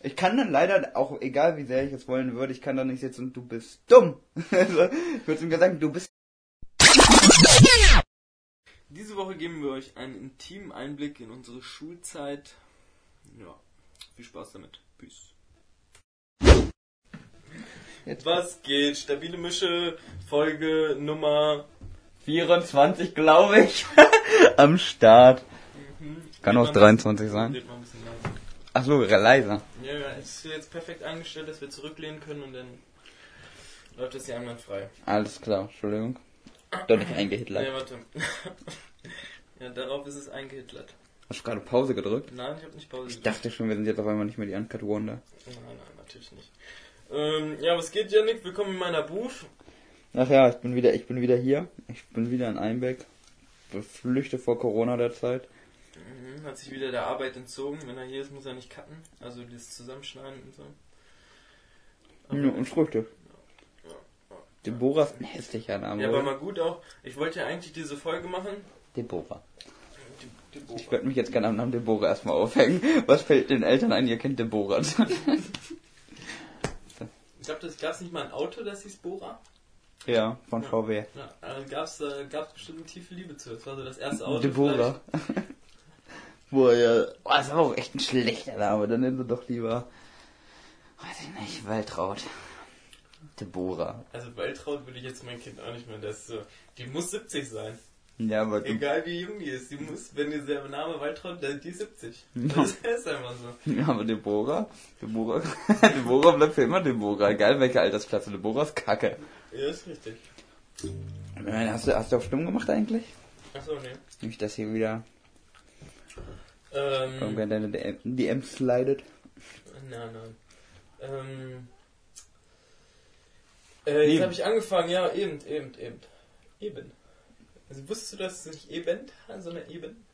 Ich kann dann leider, auch egal wie sehr ich es wollen würde, ich kann da nicht sitzen und du bist dumm. Also, ich würde ihm sagen, du bist. Diese Woche geben wir euch einen intimen Einblick in unsere Schulzeit. Ja, viel Spaß damit. Peace. Jetzt. Was geht? Stabile Mische, Folge Nummer 24, glaube ich. Am Start. Kann auch Red mal ein 23 bisschen- sein. Bisschen leiser. Ja, ja, es ist jetzt perfekt eingestellt, dass wir zurücklehnen können und dann läuft das hier einwandfrei. Alles klar, Entschuldigung. Doch nicht eingehitlert. Nee, warte. ja, darauf ist es eingehitlert. Hast du gerade Pause gedrückt? Nein, ich habe nicht Pause Ich dachte schon, wir sind jetzt auf einmal nicht mehr die Uncut Wonder. Nein, nein, natürlich nicht. Ähm, ja, was geht, Janik? Willkommen in meiner Booth. Ach ja, ich bin wieder, ich bin wieder hier. Ich bin wieder in Einbeck. Flüchte vor Corona derzeit. Mhm, hat sich wieder der Arbeit entzogen. Wenn er hier ist, muss er nicht cutten. Also das Zusammenschneiden und so. Aber- Ja, und Früchte. Ja, ja. Deborah ist ein hässlicher Name. Ja, aber mal gut auch. Ich wollte ja eigentlich diese Folge machen. Deborah. Die, die Ich werde mich jetzt gerne am Namen Deborah erstmal aufhängen. Was fällt den Eltern ein, ihr kennt Deborah? ich glaube, das gab es nicht mal ein Auto, das hieß Bora. ja, von VW. Ja, also gab es äh, gab's bestimmt tiefe Liebe zu. Das war so das erste Auto. Deborah. Boah, ja. Oh, das ist aber auch echt ein schlechter Name. Dann nennen sie doch lieber, weiß ich nicht, Waltraud. Deborah. Also Waltraud würde ich jetzt mein Kind auch nicht mehr. Das ist so, die muss 70 sein. Ja, aber Egal wie jung die ist, die muss, wenn die der Name Waltraud, dann die ist 70. Ja. Das ist einfach so. ja, aber Deborah, Deborah, Deborah bleibt für immer Deborah. Egal welche Altersklasse. Deborah ist kacke. Ja, ist richtig. Hast du, hast du auf Stumm gemacht eigentlich? Achso, nee. Nicht, dass hier wieder Ähm, irgendwer in deine DM, DM slidet. Nein, nein. Ähm, äh, jetzt habe ich angefangen, ja, eben, eben, eben. Eben. Also wusstest du, dass es nicht eben, sondern eben?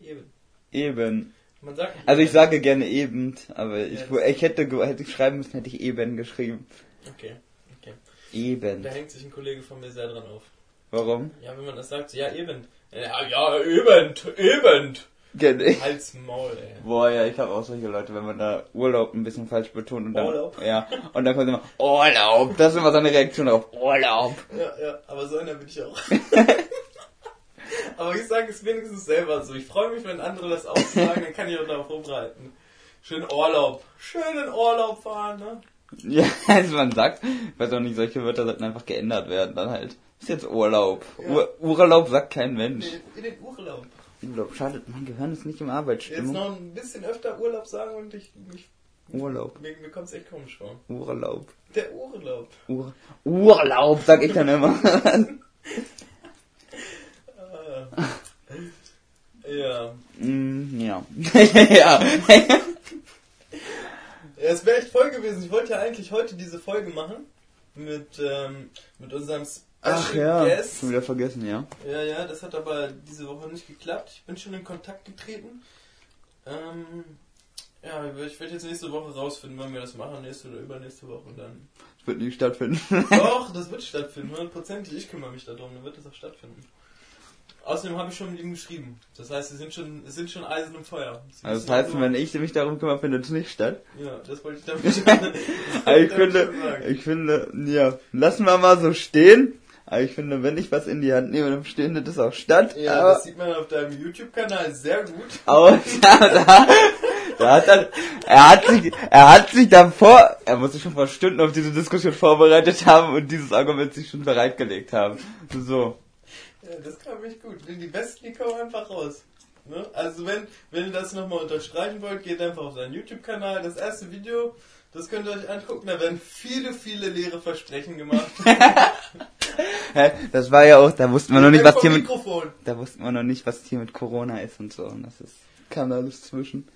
Eben. Eben. Man sagt Also ich sage gerne eben, aber ich, Ja, das- ich hätte, hätte ich schreiben müssen, hätte ich eben geschrieben. Okay, okay. Eben. Da hängt sich ein Kollege von mir sehr dran auf. Warum? Ja, wenn man das sagt, so, ja, eben. Ja, ja, eben, eben. Kenne ich. Halt's Maul, ey. Boah, ja, ich habe auch solche Leute, wenn man da Urlaub ein bisschen falsch betont und dann, Urlaub? ja, und dann kommt immer Urlaub. Das ist immer so eine Reaktion auf Urlaub. Ja, ja, aber so einer bin ich auch. aber ich sage es wenigstens selber so. Ich freue mich, wenn andere das auch sagen, dann kann ich auch darauf vorbereiten. Schön Urlaub. Schön in Urlaub fahren, ne? Ja, also man sagt, ich weiß auch nicht, solche Wörter sollten einfach geändert werden, dann halt. Ist jetzt Urlaub. Ja. Ur Urlaub sagt kein Mensch. In den Urlaub. Urlaub, schade, mein Gehirn ist nicht im Jetzt Arbeitsstimmung. noch ein bisschen öfter Urlaub sagen und ich, ich Urlaub. mir, mir kommt's echt komisch vor. Urlaub. Der Urlaub. Ur Urlaub, sag ich dann immer. Ah. Ja. mm, ja. ja. Ja, es wäre echt voll gewesen. Ich wollte ja eigentlich heute diese Folge machen. Mit, ähm, mit unserem Ach ja, Guest. schon wieder vergessen, ja. Ja, ja, das hat aber diese Woche nicht geklappt. Ich bin schon in Kontakt getreten. Ähm, ja, ich werde jetzt nächste Woche rausfinden, wann wir das machen. Nächste oder übernächste Woche. Und dann. Das wird nie stattfinden. Doch, das wird stattfinden. Hundertprozentig. Ich kümmere mich darum. Dann wird das auch stattfinden. Außerdem habe ich schon mit ihm geschrieben. Das heißt, es sind schon, es sind schon Eisen im Feuer. Sie Also das heißt, nur- wenn ich mich darum kümmere, findet es nicht statt. Ja, das wollte ich damit das ich damit finde, schon sagen. ich finde, ja, lassen wir mal so stehen. Aber ich finde, wenn ich was in die Hand nehme, dann findet es auch statt. Ja, aber, das sieht man auf deinem YouTube-Kanal sehr gut. aber da, da, da hat er, er hat sich, er hat sich davor, er muss sich schon vor Stunden auf diese Diskussion vorbereitet haben und dieses Argument sich schon bereitgelegt haben. So. Ja, das kam echt gut. Die Besten, die kommen einfach raus. Ne? Also wenn, wenn ihr das nochmal unterstreichen wollt, geht einfach auf seinen YouTube-Kanal. Das erste Video, das könnt ihr euch angucken. Da werden viele, viele leere Versprechen gemacht. Hä? Das war ja auch, da wussten wir noch nicht, was hier mit, da wussten wir noch nicht, was hier mit Corona ist und so. Und das ist, kam da alles zwischen.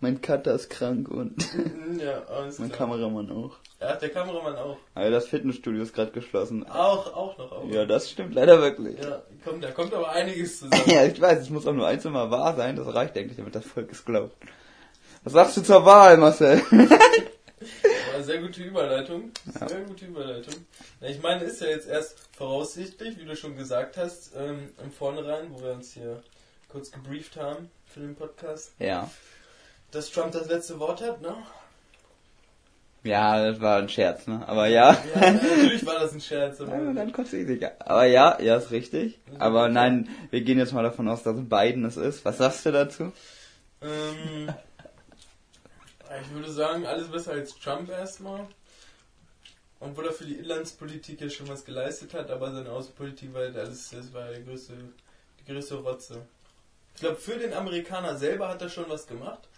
Mein Cutter ist krank und Mhm, Ja, alles mein klar. Kameramann auch. Ja, der Kameramann auch. Aber das Fitnessstudio ist gerade geschlossen. Auch, auch noch. Auch. Ja, das stimmt leider wirklich. ja kommt, da kommt aber einiges zusammen. Ja, ich weiß, es muss auch nur eins immer wahr sein, das reicht eigentlich, damit das Volk es glaubt. Was sagst du zur Wahl, Marcel? War sehr gute Überleitung. Sehr gute Überleitung. Na, ich meine, ist ja jetzt erst voraussichtlich, wie du schon gesagt hast, ähm, im Vornherein, wo wir uns hier kurz gebrieft haben für den Podcast, Ja. dass Trump das letzte Wort hat, ne? Ja, das war ein Scherz, ne? Aber ja. Ja, natürlich war das ein Scherz. Aber Ja, dann ich dich. Aber ja, ja, ist richtig. Aber nein, wir gehen jetzt mal davon aus, dass Biden es ist. Was sagst du dazu? Ähm, sagen, alles besser als Trump erstmal. Obwohl er für die Inlandspolitik ja schon was geleistet hat, aber seine Außenpolitik war halt alles, das war die größte, die größte Rotze. Ich glaube, für den Amerikaner selber hat er schon was gemacht,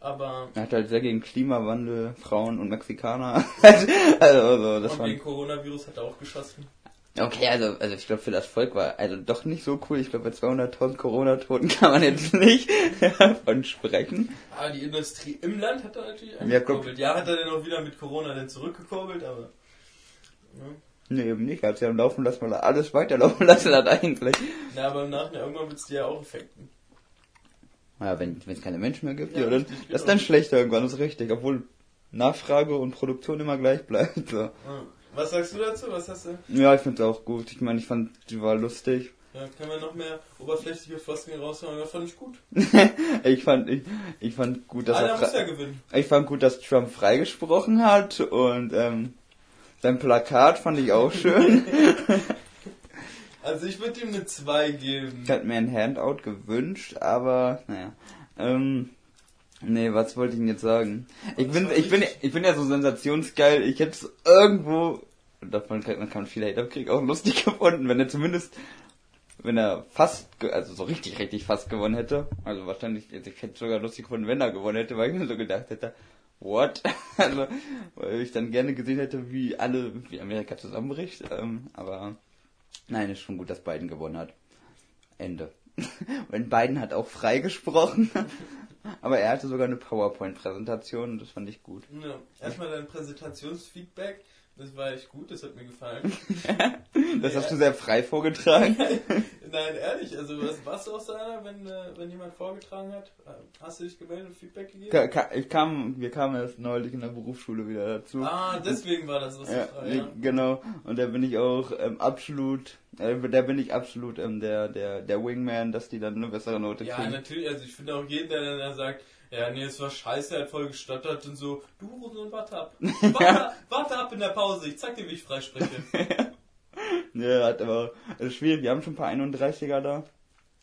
aber Er hat halt sehr gegen Klimawandel, Frauen und Mexikaner. also, also, das und gegen Coronavirus hat er auch geschossen. Okay, also, also ich glaube für das Volk war also doch nicht so cool. Ich glaube bei 200.000 Corona-Toten kann man jetzt nicht davon sprechen. Aber die Industrie im Land hat er natürlich angekurbelt. Ja, hat er dann auch wieder mit Corona dann zurückgekurbelt, aber. Ne? Nee, eben nicht. Er hat sie am Laufen lassen, weil alles weiterlaufen lassen hat eigentlich. Ja, aber im Nachhinein irgendwann wird es dir ja auch effekten. Ja, wenn es keine Menschen mehr gibt, Ja, ja, dann, richtig, das ist genau. dann schlechter irgendwann, das ist richtig. Obwohl Nachfrage und Produktion immer gleich bleibt. So. Ja. Was sagst du dazu? Was hast du? Ja, ich find's auch gut. Ich meine, ich fand, die war lustig. Ja, können wir noch mehr oberflächliche Floskeln raushauen? Das fand ich gut. ich fand, ich, ich fand gut, dass Einer er muss ja gewinnen. ich fand gut, dass Trump freigesprochen hat und ähm, sein Plakat fand ich auch schön. Also ich würde ihm eine 2 geben. ich hatte mir ein Handout gewünscht, aber naja. Ähm, nee, was wollte ich denn jetzt sagen? Ich bin, ich bin, ich bin ja so sensationsgeil. Ich hätte es irgendwo, davon kann, man kann viel Hate kriegen, auch lustig gefunden, wenn er zumindest, wenn er fast, also so richtig, richtig fast gewonnen hätte. Also wahrscheinlich, also ich hätte sogar lustig gefunden, wenn er gewonnen hätte, weil ich mir so gedacht hätte, what? also, weil ich dann gerne gesehen hätte, wie alle, wie Amerika zusammenbricht. Ähm, aber nein, ist schon gut, dass Biden gewonnen hat. Ende. Wenn Biden hat auch freigesprochen. Aber er hatte sogar eine PowerPoint-Präsentation und das fand ich gut. Ja. Erstmal dein Präsentationsfeedback. Das war echt gut, das hat mir gefallen. Das Ja. hast du sehr frei vorgetragen. Nein, ehrlich, also was warst du auch so einer, wenn, äh, wenn jemand vorgetragen hat? Hast du dich gemeldet und Feedback gegeben? Ka- ka- Ich kam, wir kamen erst neulich in der Berufsschule wieder dazu. Ah, deswegen war das was Ja, ich frage, ja. genau. Und da bin ich auch ähm, absolut, äh, da bin ich absolut ähm, der, der, der Wingman, dass die dann eine bessere Note Ja, kriegen. natürlich, also ich finde auch jeden, der dann da sagt, ja, nee, es war scheiße, er hat voll gestottert und so, du Hurensohn, warte ab. Warte, warte ab in der Pause, ich zeig dir, wie ich freispreche. Ja, hat aber, das ist schwierig, wir haben schon ein paar 31er da.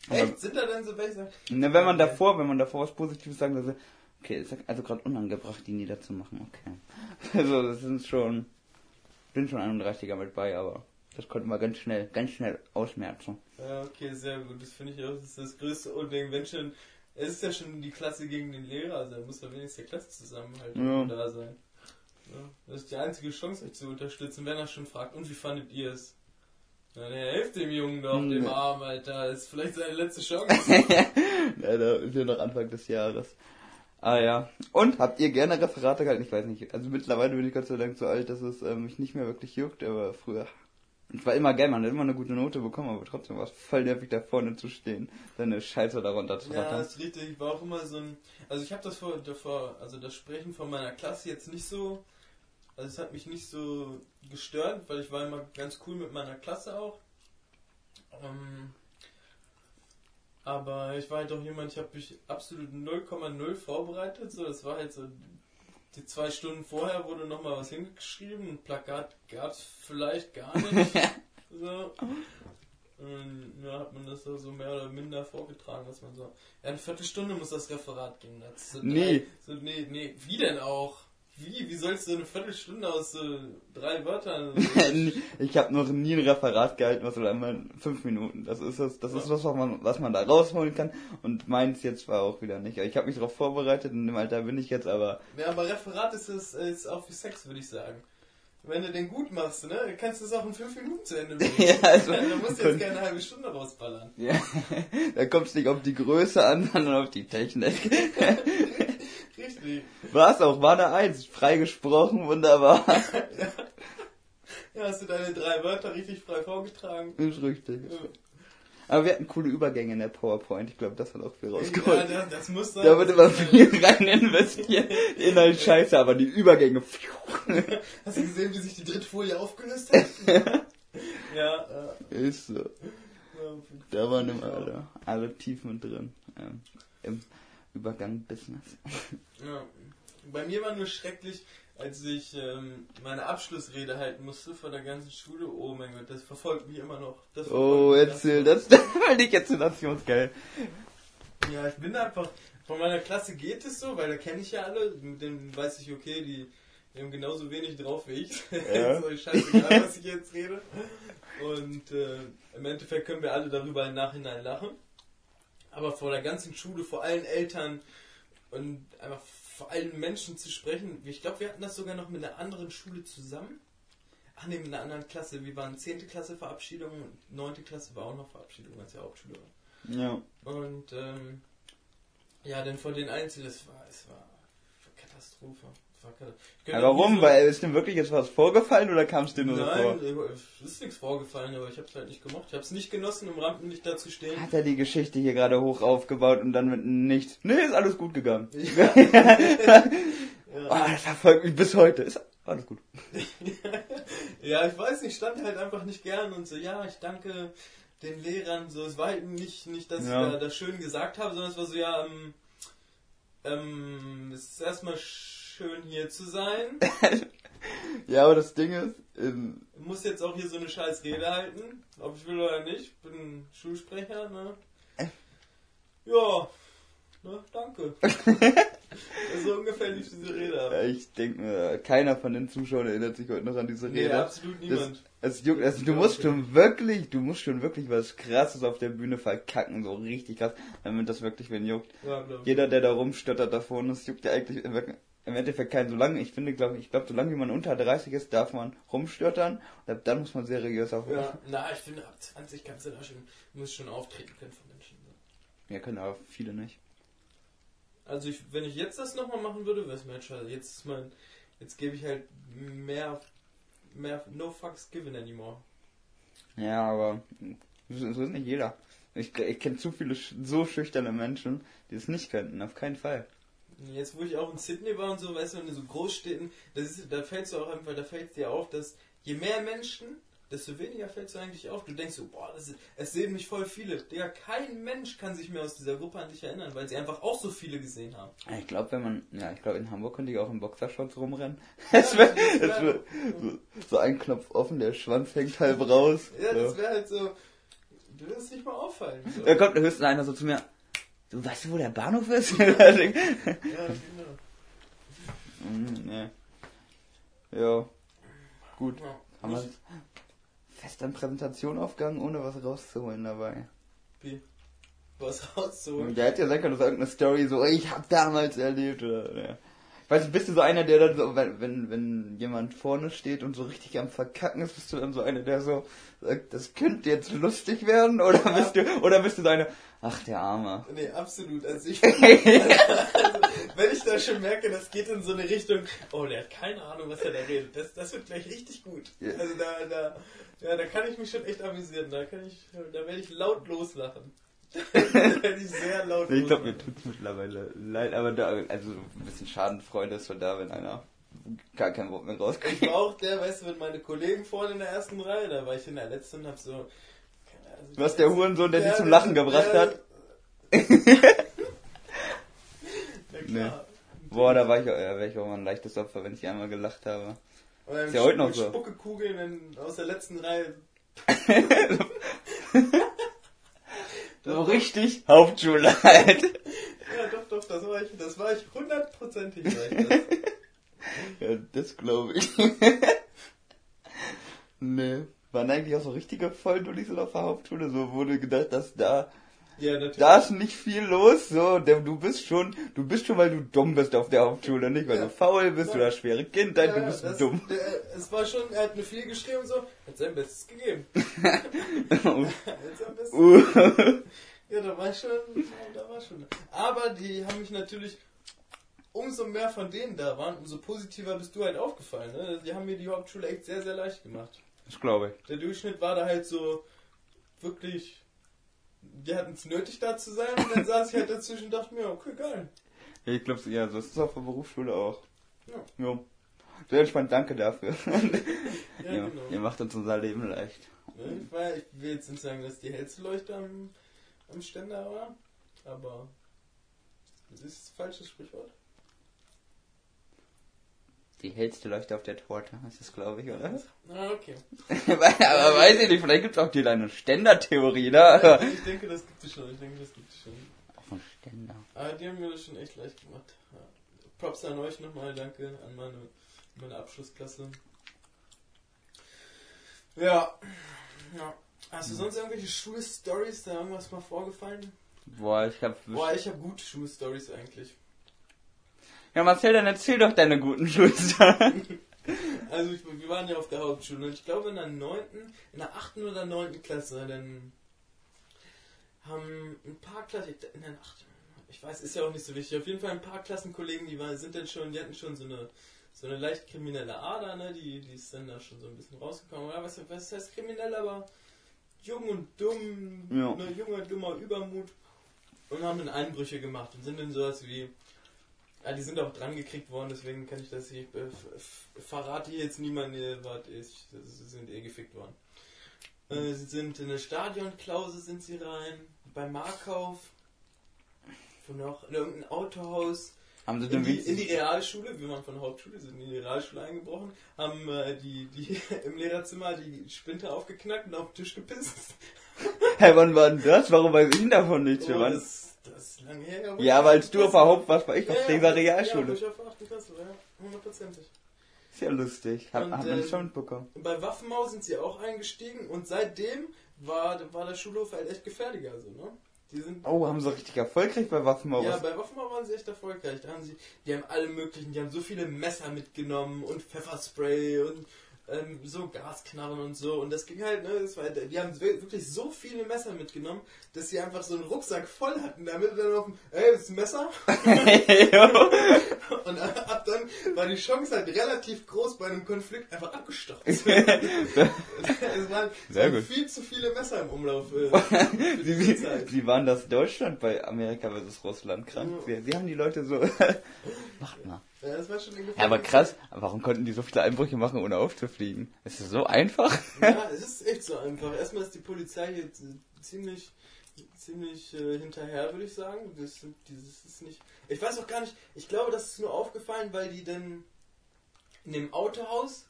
Aber- Echt? Sind da denn so welche? Ne, wenn man davor, wenn man davor was Positives sagen würde, okay, ist also gerade unangebracht, die niederzumachen, okay. Also das sind schon, bin schon 31er mit bei, aber das konnten wir ganz schnell, ganz schnell ausmerzen. Ja, okay, sehr gut. Das finde ich auch, das ist das größte Unding. Wenn schon, es ist ja schon die Klasse gegen den Lehrer, also da muss ja wenigstens der Klassenzusammenhalt Ja. da sein. Ja, das ist die einzige Chance, euch zu unterstützen, wenn er schon fragt, und wie fandet ihr es? Ja, der hilft dem Jungen doch, dem Hm. Arm, Alter. Das ist vielleicht seine letzte Chance. ja, da ist ja noch Anfang des Jahres. Ah ja. Und habt ihr gerne Referate gehalten? Ich weiß nicht. Also mittlerweile bin ich Gott sei Dank so alt, dass es ähm, mich nicht mehr wirklich juckt, aber früher. Es war immer geil, man hat immer eine gute Note bekommen, aber trotzdem war es voll nervig da vorne zu stehen, seine Scheiße darunter zu Ja, rattern. das ist richtig. Ich war auch immer so ein. Also ich habe das vor, davor, also das Sprechen von meiner Klasse jetzt nicht so. Also es hat mich nicht so gestört, weil ich war immer ganz cool mit meiner Klasse auch. Ähm, aber ich war halt auch jemand, ich habe mich absolut 0,0 vorbereitet. So, das war halt so. Die zwei Stunden vorher wurde nochmal was hingeschrieben. Ein Plakat gab es vielleicht gar nicht. so. Und ja, hat man das da so mehr oder minder vorgetragen, dass man so. Ja, eine Viertelstunde muss das Referat gehen. Das so Nee. Drei, so, nee, nee, wie denn auch? Wie? Wie sollst du eine Viertelstunde aus so drei Wörtern. ich habe noch nie ein Referat gehalten, was einmal fünf Minuten. Das ist das, das ist das, was man, was man da rausholen kann. Und meins jetzt war auch wieder nicht. Ich habe mich darauf vorbereitet und im Alter bin ich jetzt, aber ja, aber Referat ist es ist auch wie Sex, würde ich sagen. Wenn du den gut machst, ne, kannst du es auch in fünf Minuten zu Ende bringen. Ja, also- da musst du jetzt keine halbe Stunde rausballern. ja, da kommt es nicht auf die Größe an, sondern auf die Technik. War es auch, war eine Eins, freigesprochen, wunderbar. Ja, hast du deine drei Wörter richtig frei vorgetragen. Ist richtig. Ja. Aber wir hatten coole Übergänge in der PowerPoint. Ich glaube, das hat auch viel Ja, rausgeholt. das, das muss sein. Da wird immer viel rein investiert. Inhalt scheiße, aber die Übergänge. Hast du gesehen, wie sich die dritte Folie aufgelöst hat? ja, äh, Ist so. ja. Da waren immer alle, alle tief mit drin. Ähm, Im Übergang Business. Ja. Bei mir war nur schrecklich, als ich ähm, meine Abschlussrede halten musste vor der ganzen Schule. Oh mein Gott, das verfolgt mich immer noch. Das oh, erzähl, das, das fand ich jetzt geil. Ja, ich bin einfach, von meiner Klasse geht es so, weil da kenne ich ja alle, mit denen weiß ich, okay, die, die haben genauso wenig drauf wie ich. Ja. so scheißegal, was ich jetzt rede. Und äh, im Endeffekt können wir alle darüber im Nachhinein lachen. Aber vor der ganzen Schule, vor allen Eltern und einfach vor allen Menschen zu sprechen. Ich glaube, wir hatten das sogar noch mit einer anderen Schule zusammen. Ach nee, mit einer anderen Klasse. Wir waren 10. Klasse Verabschiedung und 9. Klasse war auch noch Verabschiedung, als der Hauptschule war. Ja. Und ähm, ja, denn vor den Einzelnen, es war, es war Katastrophe. Aber warum? Weil ist dem wirklich jetzt was vorgefallen oder kam es dir nur Nein, so vor? Nein, es ist nichts vorgefallen, aber ich habe es halt nicht gemacht. Ich habe es nicht genossen, im Rampenlicht da zu stehen. Hat er die Geschichte hier gerade hoch aufgebaut und dann mit nichts. Nee, ist alles gut gegangen. Ja. ja. Oh, das verfolgt mich bis heute. Ist alles gut. ja, ich weiß nicht, stand halt einfach nicht gern und so, ja, ich danke den Lehrern. So, es war halt nicht, nicht dass ja. ich da, das schön gesagt habe, sondern es war so, ja, ähm, ähm, es ist erstmal schön hier zu sein. ja, aber das Ding ist. Ähm, ich muss jetzt auch hier so eine scheiß Rede halten, ob ich will oder nicht. Ich bin Schulsprecher, ne? Äh. Ja, ne, danke. so ungefähr lief diese Rede ab. Ich denke mir, keiner von den Zuschauern erinnert sich heute noch an diese Rede. Nee, absolut niemand. Das, es juckt, also du musst schon wirklich, du musst schon wirklich was krasses auf der Bühne verkacken, so richtig krass, damit das wirklich wen juckt. Ja, Jeder, der da rumstottert da vorne, das juckt ja eigentlich im Endeffekt kein, solange, ich finde, glaube ich, glaube, solange wie man unter 30 ist, darf man rumstörtern und ab dann muss man seriös auftreten. Ja, na, ich finde, ab 20 kannst du da schon, muss schon auftreten können von Menschen. Ja, können aber viele nicht. Also ich, wenn ich jetzt das nochmal machen würde, wäre es mir schade. Jetzt ist mein, jetzt gebe ich halt mehr, mehr no fucks given anymore. Ja, aber so ist nicht jeder. Ich, ich kenne zu viele so schüchterne Menschen, die es nicht könnten, auf keinen Fall. Jetzt, wo ich auch in Sydney war und so, weißt du, du so Großstädten, das ist, da fällt es auch einfach, da fällt dir auf, dass je mehr Menschen, desto weniger fällt es eigentlich auf. Du denkst so, boah, ist, es sehen mich voll viele. Digga, kein Mensch kann sich mehr aus dieser Gruppe an dich erinnern, weil sie einfach auch so viele gesehen haben. Ich glaube, wenn man, ja, ich glaube, in Hamburg könnte ich auch in Boxershorts rumrennen. Ja, das wäre wär, wär, so, so, ein Knopf offen, der Schwanz hängt halb raus. Ja, das wäre halt so, du wirst nicht mal auffallen. So. Da kommt höchstens einer so zu mir, Du weißt, wo der Bahnhof ist? ja, genau. mm, nee. Ja. Gut. Haben wir fest an Präsentation aufgegangen, ohne was rauszuholen dabei. Wie? Was rauszuholen? Der hätte ja sein können, dass irgendeine Story so, ich hab damals erlebt, oder, ja. Weißt du, bist du so einer, der dann so, wenn, wenn, wenn jemand vorne steht und so richtig am Verkacken ist, bist du dann so einer, der so sagt, das könnte jetzt lustig werden? Oder ja. bist du, oder bist du so einer, ach, der Arme. Nee, absolut. Also ich, also, wenn ich da schon merke, das geht in so eine Richtung, oh, der hat keine Ahnung, was er da redet, das, das wird gleich richtig gut. Ja. Also da, da, ja, da kann ich mich schon echt amüsieren, da kann ich, da werde ich laut loslachen ich sehr laut. Ich glaube, mir tut es mittlerweile leid, aber da, also ein bisschen Schadenfreude ist schon da, wenn einer gar kein Wort mehr rauskriegt. Ich war auch der, weißt du, mit meinen Kollegen vorne in der ersten Reihe, da war ich in der letzten und hab so. Also Was der Hurensohn, der, der dich zum Lachen der, gebracht hat? nee. Boah, da war ich, ja, wäre ich auch mal ein leichtes Opfer, wenn ich einmal gelacht habe. ist ja heute noch so. Spuckekugeln aus der letzten Reihe. So richtig Hauptschule halt. Ja, doch, doch, das war ich, das war ich hundertprozentig. ja, das glaube ich. nee. Waren eigentlich auch so richtige Volldullis auf der Hauptschule, so wurde gedacht, dass da ja, natürlich. Da ist nicht viel los, so, du bist schon, du bist schon, weil du dumm bist auf der Hauptschule, nicht weil ja. du faul bist ja. oder schwere Kindheit, ja, du bist das, dumm. Der, es war schon, er hat eine viel geschrieben und so, hat sein Bestes gegeben. hat sein Bestes uh. gegeben. Ja, da war schon, da war schon. Aber die haben mich natürlich, umso mehr von denen da waren, umso positiver bist du halt aufgefallen, ne? Die haben mir die Hauptschule echt sehr, sehr leicht gemacht. Das glaube ich. Der Durchschnitt war da halt so, wirklich die hatten es nötig da zu sein und dann saß ich halt dazwischen und dachte mir, okay, geil. Ich glaube, ja, so ist es auf der Berufsschule auch. Ja. ja. Sehr entspannt, danke dafür. ja, ja, genau. Ihr macht uns unser Leben leicht. Ich, war, ich will jetzt nicht sagen, dass die hellste Leuchte am, am Ständer war, aber das ist das falsche Sprichwort. Die hellste Leuchte auf der Torte, heißt das, glaube ich, oder? Ah, okay. aber weiß ich nicht, vielleicht gibt es auch die deine Ständertheorie, ne? Ich denke, das gibt es schon. Ich denke, das gibt es schon. Auch ein Ständer. Aber die haben mir das schon echt leicht gemacht. Ja. Props an euch nochmal, danke an meine, meine Abschlussklasse. Ja. ja. Hast du sonst irgendwelche Schulstories, da irgendwas mal vorgefallen? Boah, ich hab. Boah, ich habe gute Schulstories eigentlich. Ja, Marcel, dann erzähl doch deine guten Schulstories. Also ich, wir waren ja auf der Hauptschule und ich glaube in der neunten, in der achten oder neunten Klasse, dann haben ein paar Klassen, in der achten, ich weiß, ist ja auch nicht so wichtig. Auf jeden Fall ein paar Klassenkollegen, die waren, sind dann schon, die hatten schon so eine so eine leicht kriminelle Ader, ne? Die, die ist dann da schon so ein bisschen rausgekommen. Ja, was, was heißt kriminell, aber jung und dumm, Ja. ne, junger, dummer Übermut und haben dann Einbrüche gemacht und sind dann sowas wie ja, die sind auch dran gekriegt worden, deswegen kann ich das hier, äh, verrate hier jetzt niemand, was ist, sie sind eh gefickt worden. Äh, sie sind in eine Stadionklause sind sie rein, beim Markauf, von noch, in irgendein Autohaus, Haben sie in die, in die Realschule, wir waren von der Hauptschule, sind in die Realschule eingebrochen, haben äh, die, die im Lehrerzimmer die Spinte aufgeknackt und auf den Tisch gepisst. Hey, wann war denn das? Warum weiß ich davon nichts? Wir Oh, waren- das, das ist lange her. ja, als du auf der Haupt warst, war ich ja, auf ja, Ja, Realschule. ich auf der 8. Klasse, ja, hundertprozentig. Ist ja lustig. Hat, Und, hat man ähm, schon mitbekommen. Bei Waffenmau sind sie auch eingestiegen und seitdem war, war der Schulhof halt echt gefährlicher. So, ne? Die sind, Oh, haben sie richtig erfolgreich bei Waffenmauer. ja, bei Waffenmau waren sie echt erfolgreich. Da haben sie, die haben alle möglichen, die haben so viele Messer mitgenommen und Pfefferspray und ähm, so Gasknarren und so. Und das ging halt, ne, das war, die haben wirklich so viele Messer mitgenommen, dass sie einfach so einen Rucksack voll hatten, damit dann auf dem, ey, das ist ein Messer? Und ab dann war die Chance halt relativ groß, bei einem Konflikt einfach abgestochen zu werden. es waren, es waren viel zu viele Messer im Umlauf äh, Zeit. sie waren das Deutschland bei Amerika versus Russland krank. Ja. Sie, sie haben die Leute so. Macht mal. Ja, das war schon eine Ja, aber krass, warum konnten die so viele Einbrüche machen, ohne aufzufliegen? Ist das so einfach? Ja, es ist echt so einfach. Erstmal ist die Polizei hier ziemlich, ziemlich äh, hinterher, würde ich sagen. Das, dieses ist nicht. Ich weiß auch gar nicht. Ich glaube, das ist nur aufgefallen, weil die dann in dem Autohaus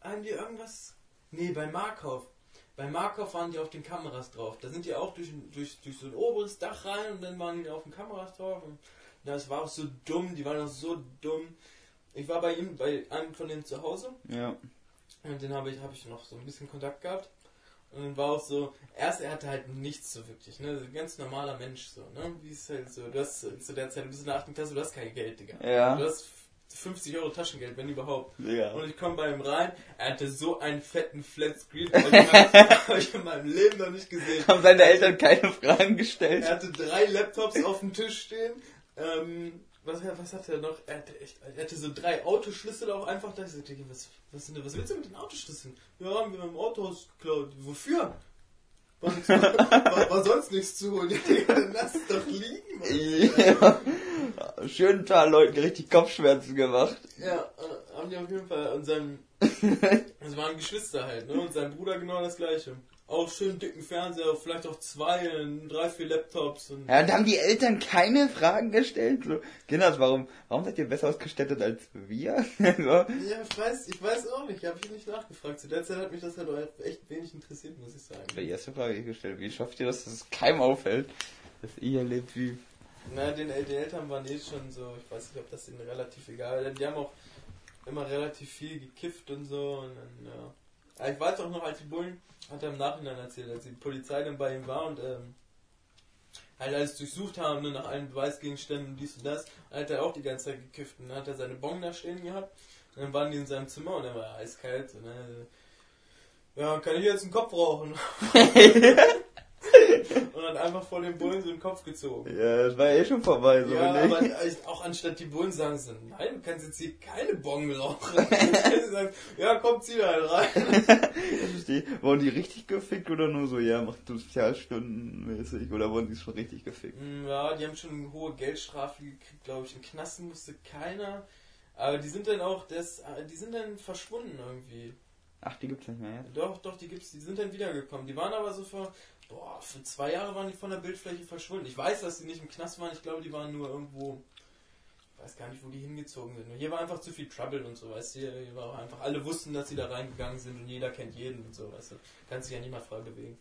haben die irgendwas. Nee, bei Markov. Bei Markov waren die auf den Kameras drauf. Da sind die auch durch, durch, durch so ein oberes Dach rein und dann waren die auf den Kameras drauf. Und das war auch so dumm, die waren auch so dumm. Ich war bei ihm, bei einem von denen zu Hause Ja. und den habe ich, habe ich noch so ein bisschen Kontakt gehabt. Und dann war auch so, erst er hatte halt nichts so wirklich, ne? So ein ganz normaler Mensch so, ne? Wie es halt so, du hast zu der Zeit, du bist in der 8. Klasse, du hast kein Geld, Digga. Ja. Du hast 50 Euro Taschengeld, wenn überhaupt. Ja. Und ich komme bei ihm rein, er hatte so einen fetten Flatscreen, hab ich in meinem- hab ich in meinem Leben noch nicht gesehen. Haben seine Eltern keine Fragen gestellt? Er hatte drei Laptops auf dem Tisch stehen. Ähm, was, was hatte er noch? Er hatte, echt, er hatte so drei Autoschlüssel auch einfach da. Ich Digga, was, was, was willst du mit den Autoschlüsseln? Ja, haben wir im Autohaus geklaut. Wofür? War, war, war sonst nichts zu holen. Dann lass es doch liegen. Mann. Ja. Schön ein paar Leuten richtig Kopfschmerzen gemacht. Ja, äh, haben die auf jeden Fall. Und sein, das waren Geschwister halt, ne? Und sein Bruder genau das gleiche. Auch schön dicken Fernseher, vielleicht auch zwei, drei, vier Laptops und. Ja, und haben die Eltern keine Fragen gestellt? So, Kinders, warum, warum seid ihr besser ausgestattet als wir? so. Ja, ich weiß, ich weiß auch nicht, habe ich nicht nachgefragt. Zu der Zeit hat mich das halt echt wenig interessiert, muss ich sagen. Die erste Frage die ich gestellt, wie schafft ihr das, dass es keinem auffällt, dass ihr lebt wie... Na, den, den Eltern waren eh schon so, ich weiß nicht, ob das denen relativ egal war. Die haben auch immer relativ viel gekifft und so. Und dann, ja. Ich weiß auch noch, als die Bullen, hat er im Nachhinein erzählt, als die Polizei dann bei ihm war und ähm, halt alles durchsucht haben, ne, nach allen Beweisgegenständen und dies und das, hat er auch die ganze Zeit gekifft und dann hat er seine Bon da stehen gehabt und dann waren die in seinem Zimmer und er war eiskalt. Und, ne, ja, kann ich jetzt einen Kopf rauchen? und dann einfach vor den Bullen so den Kopf gezogen. Ja, das war eh schon vorbei, so Ja, aber auch anstatt die Bullen sagen so, nein, du kannst jetzt hier keine Bon rauchen. Sagen, ja, komm, zieh da halt rein. Verstehe. Wurden die richtig gefickt oder nur so, ja, macht Sozialstunden mäßig oder wurden die schon richtig gefickt? Mm, Ja, die haben schon eine hohe Geldstrafe gekriegt, glaube ich. In Knasten musste keiner. Aber die sind dann auch, das, die sind dann verschwunden irgendwie. Ach, die gibt's nicht mehr jetzt? Doch, doch, die gibt's, die sind dann wiedergekommen. Die waren aber so vor, boah, für zwei Jahre waren die von der Bildfläche verschwunden. Ich weiß, dass die nicht im Knast waren, ich glaube, die waren nur irgendwo, Ich weiß gar nicht, wo die hingezogen sind. Hier war einfach zu viel Trouble und so, weißt du. Hier war einfach, alle wussten, dass sie da reingegangen sind und jeder kennt jeden und so, weißt du. Kannst dich ja niemand frei bewegen.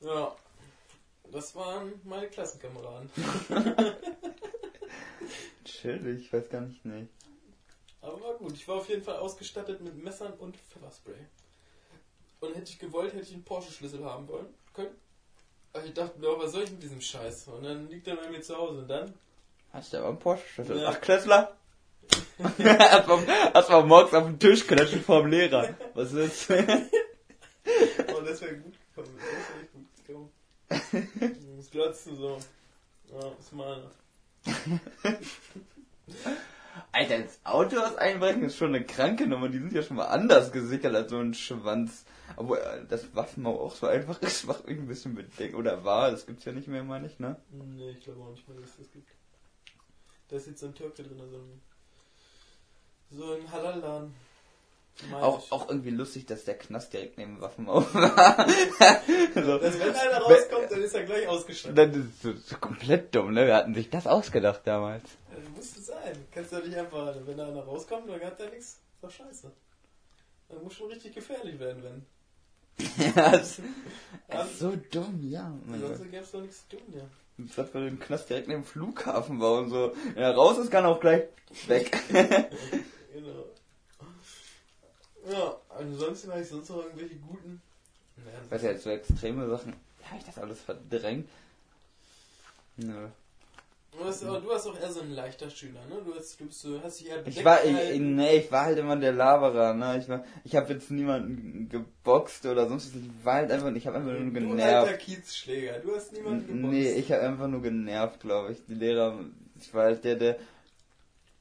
Ja, das waren meine Klassenkameraden. Chillig, ich weiß gar nicht, nee. Aber war gut. Ich war auf jeden Fall ausgestattet mit Messern und Pfefferspray. Und hätte ich gewollt, hätte ich einen Porsche-Schlüssel haben wollen können. Aber ich dachte mir, was soll ich mit diesem Scheiß? Und dann liegt er bei mir zu Hause und dann. Hast du aber einen Porsche-Schlüssel? Ja. Ach, du, hast du morgens auf den Tisch klatschen vor dem Lehrer. Was ist? Oh, das wäre gut gekommen. Das wäre echt gut gekommen. Das glotzen so. Ja, ist mal. Alter, ins Auto was einbrechen ist schon eine kranke Nummer. Die sind ja schon mal anders gesichert als so ein Schwanz. Obwohl äh, das Waffenmau auch so einfach ist, macht mich ein bisschen bedenken. Oder war, das gibt's ja nicht mehr, meine ich, ne? Nee, ich glaube auch nicht mehr, dass es das gibt. Da ist jetzt so ein Türke drin, so ein. So ein Halal-Laden. Auch, ich. auch irgendwie lustig, dass der Knast direkt neben dem Waffenmau war. so. Dass wenn einer rauskommt, dann ist er gleich ausgestattet. Das ist so, so komplett dumm, ne? Wir hatten sich das ausgedacht damals. Das musste sein. Kannst du ja nicht einfach, wenn da einer rauskommt, dann hat der nichts. Ist doch scheiße. Das muss schon richtig gefährlich werden, wenn. Ja, das Ja, ist so dumm, ja. Sonst gäbe es doch nichts zu tun, ja. Das hat für den Knast direkt neben dem Flughafen und so. Wenn er raus ist, kann er auch gleich weg. Genau. Ja, ansonsten habe ich sonst noch irgendwelche guten. Naja, Weißt du, jetzt so extreme Sachen. Habe ich das alles verdrängt? Nö. Du, hast, aber du hast auch eher so ein leichter Schüler, ne? Du hast, du bist so, hast dich eher bedeckt Ich war, ich, nee, ich war halt immer der Laberer, ne? Ich war, ich habe jetzt niemanden geboxt oder sonst was. Ich war halt einfach, ich habe einfach nur Du alter genervt. Kiezschläger, du hast niemanden geboxt. Nee, ich habe einfach nur genervt, glaube ich. Die Lehrer, ich war halt der, der,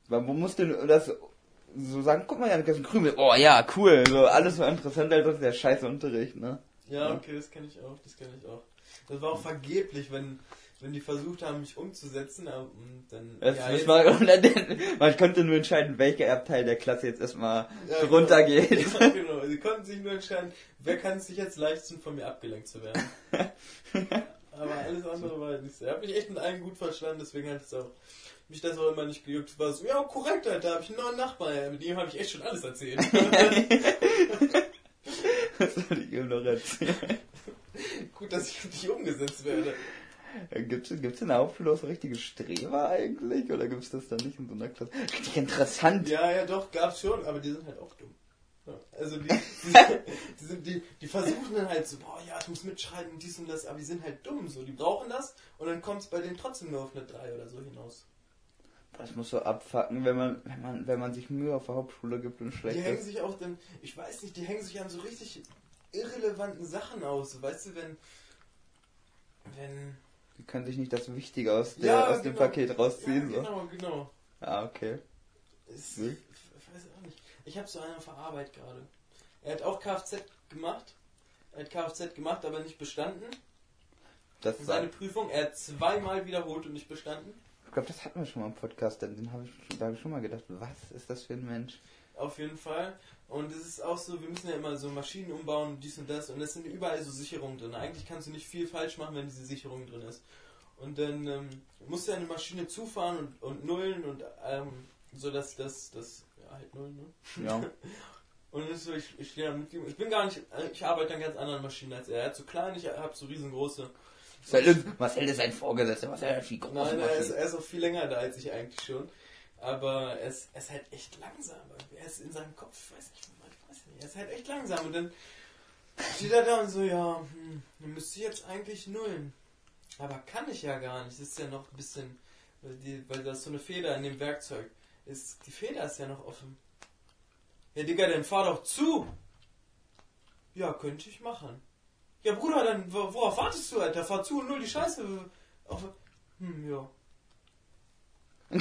man musste das so sagen, guck mal, Janik, das ist ein Krümel. Oh ja, cool. So, alles war interessant, als der scheiße Unterricht, ne? Ja, okay, das kenne ich auch, das kenne ich auch. Das war auch vergeblich, wenn, wenn die versucht haben, mich umzusetzen, und dann. Das, ja, jetzt- war, man konnte nur entscheiden, welcher Abteil der Klasse jetzt erstmal Ja, genau. geht. Ja, genau. Sie konnten sich nur entscheiden, wer kann es sich jetzt leisten, von mir abgelenkt zu werden. Aber alles andere war halt nicht so. Ich habe mich echt mit allen gut verstanden, deswegen hat es auch mich das auch immer nicht gejuckt. Es war so, ja, korrekt, Alter, habe ich einen neuen Nachbarn, ja, mit dem habe ich echt schon alles erzählt. Das soll ich ihm noch erzählen. gut, dass ich nicht umgesetzt werde. Gibt's, gibt's in der Hauptschule auch so richtige Streber eigentlich? Oder gibt's das da nicht in so einer Klasse? Richtig interessant. Ja, ja, doch, gab's schon, aber die sind halt auch dumm. Also die, die, die, sind, die, die versuchen dann halt so, boah, ja, du musst mitschreiben, dies und das, aber die sind halt dumm, so, die brauchen das und dann kommt es bei denen trotzdem nur auf eine 3 oder so hinaus. Das muss so abfacken, wenn man, wenn man, wenn man sich Mühe auf der Hauptschule gibt und schlecht Die hängen ist. sich auch dann, ich weiß nicht, die hängen sich an so richtig irrelevanten Sachen aus. Weißt du, wenn, wenn, Die können sich nicht das Wichtige aus, der, Ja, aus dem genau. Paket ja, rausziehen. so. genau, genau. Ah, okay. Ist, Hm. ich weiß auch nicht. Ich habe so einen auf der Arbeit gerade. Er hat auch Kfz gemacht. Er hat Kfz gemacht, aber nicht bestanden. Das Seine sagt, Prüfung, er hat zweimal wiederholt und nicht bestanden. Ich glaube, das hatten wir schon mal im Podcast, den habe ich, da habe ich schon mal gedacht, was ist das für ein Mensch? Auf jeden Fall. Und es ist auch so, wir müssen ja immer so Maschinen umbauen, dies und das. Und es sind überall so Sicherungen drin. Eigentlich kannst du nicht viel falsch machen, wenn diese Sicherung drin ist. Und dann ähm, musst du eine Maschine zufahren und, und nullen und ähm, so dass das, das, ja halt nullen, ne? Ja. Und ist so, ich, ich. Ich bin gar nicht, ich arbeite an ganz anderen Maschinen als er. Er hat so klein, ich habe so riesengroße. Marcel ist ein Vorgesetzter, was er viel große Nein, er ist, er ist auch viel länger da als ich eigentlich schon. Aber er ist, er ist halt echt langsam. Er ist in seinem Kopf, ich weiß nicht, ich weiß nicht, er ist halt echt langsam. Und dann steht er da und so, ja, hm, dann müsste ich jetzt eigentlich nullen. Aber kann ich ja gar nicht. Das ist ja noch ein bisschen, weil da ist so eine Feder in dem Werkzeug. Ist, die Feder ist ja noch offen. Ja, Digga, dann fahr doch zu! Ja, könnte ich machen. Ja, Bruder, dann wo- worauf wartest du, Alter? Fahr zu und null die Scheiße. Auf, hm, ja.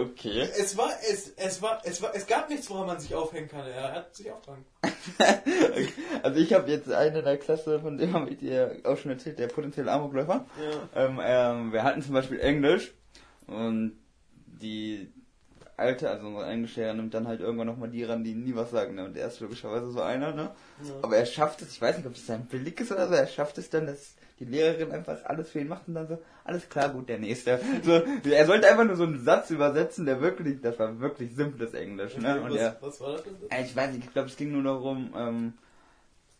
okay. Es war, es, es war, es war, es gab nichts, woran man sich aufhängen kann. Er hat sich aufgehangen. Also ich habe jetzt einen in der Klasse, von dem habe ich dir auch schon erzählt, der potenzielle Amokläufer. Ja. Ähm, ähm, wir hatten zum Beispiel Englisch und die alte, also unsere Englischlehrer nimmt dann halt irgendwann nochmal die ran, die nie was sagen. Ne? Und er ist logischerweise so einer, ne? Ja. Aber er schafft es, ich weiß nicht, ob das sein Blick ist oder so, er schafft es dann, dass die Lehrerin einfach alles für ihn macht und dann so, alles klar, gut, der nächste. So, er sollte einfach nur so einen Satz übersetzen, der wirklich, das war wirklich simples Englisch, ne? Und was, er, was war das denn? ich weiß nicht, ich glaube, es ging nur darum, ähm,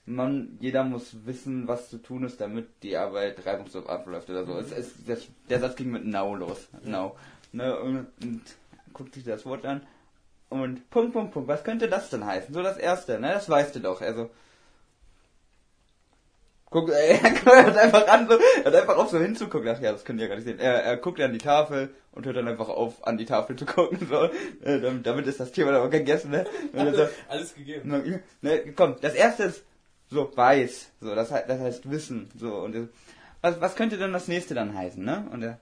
man, jeder muss wissen, was zu tun ist, damit die Arbeit reibungslos abläuft oder so. Es, es, das, der Satz ging mit Now los. Now. Ne, und, und guckt sich das Wort an und Punkt, Punkt, Punkt. Was könnte das denn heißen? So das erste, ne? Das weißt du doch. Also. Guck, er hört einfach an, so, er hat einfach auf so hinzugucken. Ach ja, das könnt ihr ja gar nicht sehen. Er, er guckt an die Tafel und hört dann einfach auf, an die Tafel zu gucken. So. Äh, damit, damit ist das Thema dann auch gegessen, ne? Dann so, Alles gegeben. na, ne, komm, das erste ist so weiß, so das, heißt, das heißt Wissen, so und äh, was, was könnte denn das nächste dann heißen, ne? Und er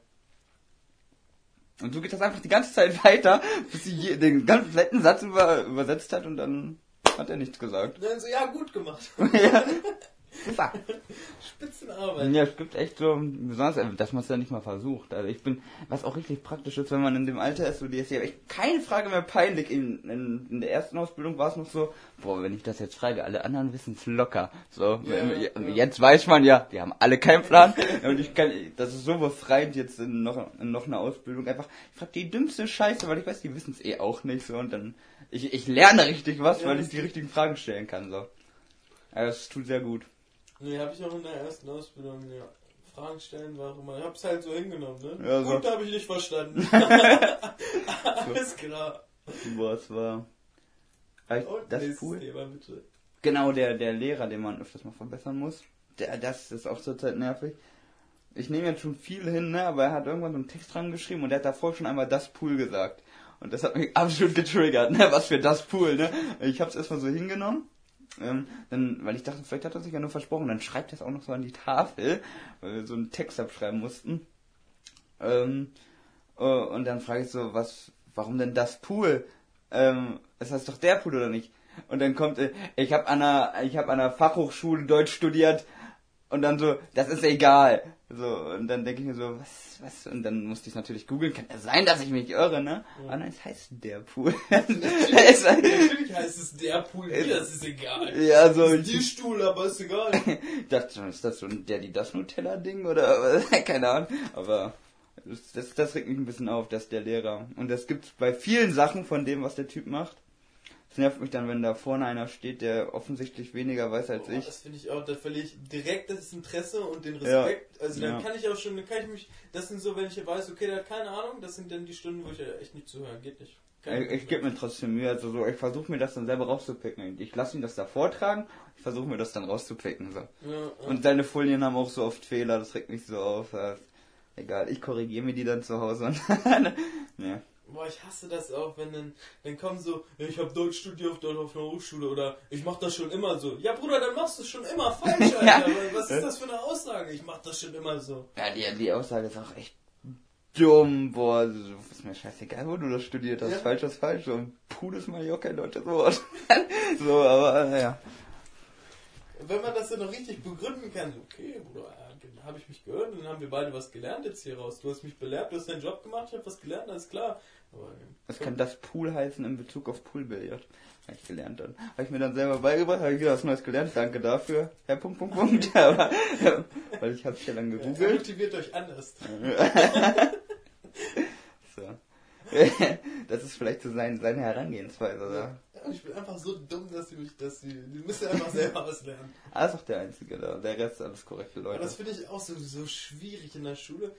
und so geht das einfach die ganze Zeit weiter, bis sie den ganzen letzten Satz über, übersetzt hat und dann hat er nichts gesagt. Dann so, ja, gut gemacht. ja. Super. Spitzenarbeit. Ja, es gibt echt so, besonders, äh, dass man es ja nicht mal versucht. Also ich bin, was auch richtig praktisch ist, wenn man in dem Alter ist, wo die ist ja echt keine Frage mehr peinlich. In, in, in der ersten Ausbildung war es noch so, boah, wenn ich das jetzt frage, alle anderen wissen es locker. So, Ja, ja. jetzt weiß man ja, die haben alle keinen Plan. Und ich kann, das ist so befreiend jetzt in noch, in noch einer Ausbildung. Einfach, ich frag die dümmste Scheiße, weil ich weiß, die wissen es eh auch nicht so und dann, ich, ich lerne richtig was, Ja, weil ich die richtigen Fragen stellen kann, so. Also es tut sehr gut. Nee, habe ich auch in der ersten Ausbildung, ja. Fragen stellen war immer. Ich hab's halt so hingenommen, ne? Ja, so. Gut, habe ich nicht verstanden. Alles klar. Boah, es war. Echt, das nächstes cool. Thema, bitte. Genau, der, der Lehrer, den man öfters mal verbessern muss. Der, das ist auch zurzeit nervig. Ich nehme jetzt schon viel hin, ne, aber er hat irgendwann so einen Text dran geschrieben und er hat davor schon einmal das Pool gesagt. Und das hat mich absolut getriggert, ne, was für das Pool, ne. Ich hab's erstmal so hingenommen. Ähm, dann, weil ich dachte, vielleicht hat er sich ja nur versprochen, dann schreibt er es auch noch so an die Tafel, weil wir so einen Text abschreiben mussten. Ähm, äh, und dann frage ich so, was, warum denn das Pool? Ähm, das heißt doch der Pool oder nicht? Und dann kommt, äh, ich habe an einer, ich habe an einer Fachhochschule Deutsch studiert und dann so, das ist egal. So und dann denke ich mir so, was, was? Und dann musste ich natürlich googeln. Kann ja sein, dass ich mich irre, ne? Aber nein, es heißt der Pool. Heißt- Natürlich heißt es der Pool hier, das ist egal. ja, so. Das ist die Stuhl, aber ist egal. Ich dachte schon, ist das so ein der die das Nutella Ding oder keine Ahnung, aber das, das, das regt mich ein bisschen auf, dass der Lehrer und das gibt's bei vielen Sachen von dem, was der Typ macht. Es nervt mich dann, wenn da vorne einer steht, der offensichtlich weniger weiß als Boah, ich. Das finde ich auch, da verliere ich direkt das Interesse und den Ja. Respekt. Also dann Ja. kann ich auch schon, dann kann ich mich, das sind so, wenn ich weiß, okay, der hat keine Ahnung, das sind dann die Stunden, wo ich ja echt nicht zuhören, geht nicht. Kann Ich, ich gebe mir trotzdem Mühe, also so, ich versuche mir das dann selber rauszupicken. Ich lasse ihn das da vortragen, ich versuche mir das dann rauszupicken. So. Ja, ja. Und seine Folien haben auch so oft Fehler, das regt mich so auf. äh, Egal, ich korrigiere mir die dann zu Hause. Und ja. Boah, ich hasse das auch, wenn dann, dann kommen so, ich habe Deutsch studiert auf, einer Hochschule oder ich mach das schon immer so. Ja, Bruder, dann machst du es schon immer falsch, Alter. Ja. Was ist das für eine Aussage? Ich mach das schon immer so. Ja, die, die Aussage ist auch echt dumm, boah, so, ist mir scheißegal, wo du das studiert hast, Ja. falsch ist falsch, und Puh ist mal ja auch kein deutsches Wort. so, aber, äh, ja. Wenn man das dann noch richtig begründen kann, so, okay, Bruder, habe ich mich gehört, dann haben wir beide was gelernt jetzt hier raus. Du hast mich belehrt, du hast deinen Job gemacht, ich habe was gelernt, alles klar. Aber, Was kann das Pool heißen in Bezug auf Poolbillard? Habe ich gelernt dann. Habe ich mir dann selber beigebracht, habe ich wieder was Neues gelernt, danke dafür. Herr Punkt, Punkt, Punkt. Aber, weil ich habe es ja dann gegoogelt. motiviert euch anders. So. Das ist vielleicht so sein, seine Herangehensweise, oder? Ja, ich bin einfach so dumm, dass sie mich, dass sie, die müssen einfach selber was lernen. Ah, ist auch der Einzige da. Der Rest alles korrekte Aber Leute. das finde ich auch so, so schwierig in der Schule.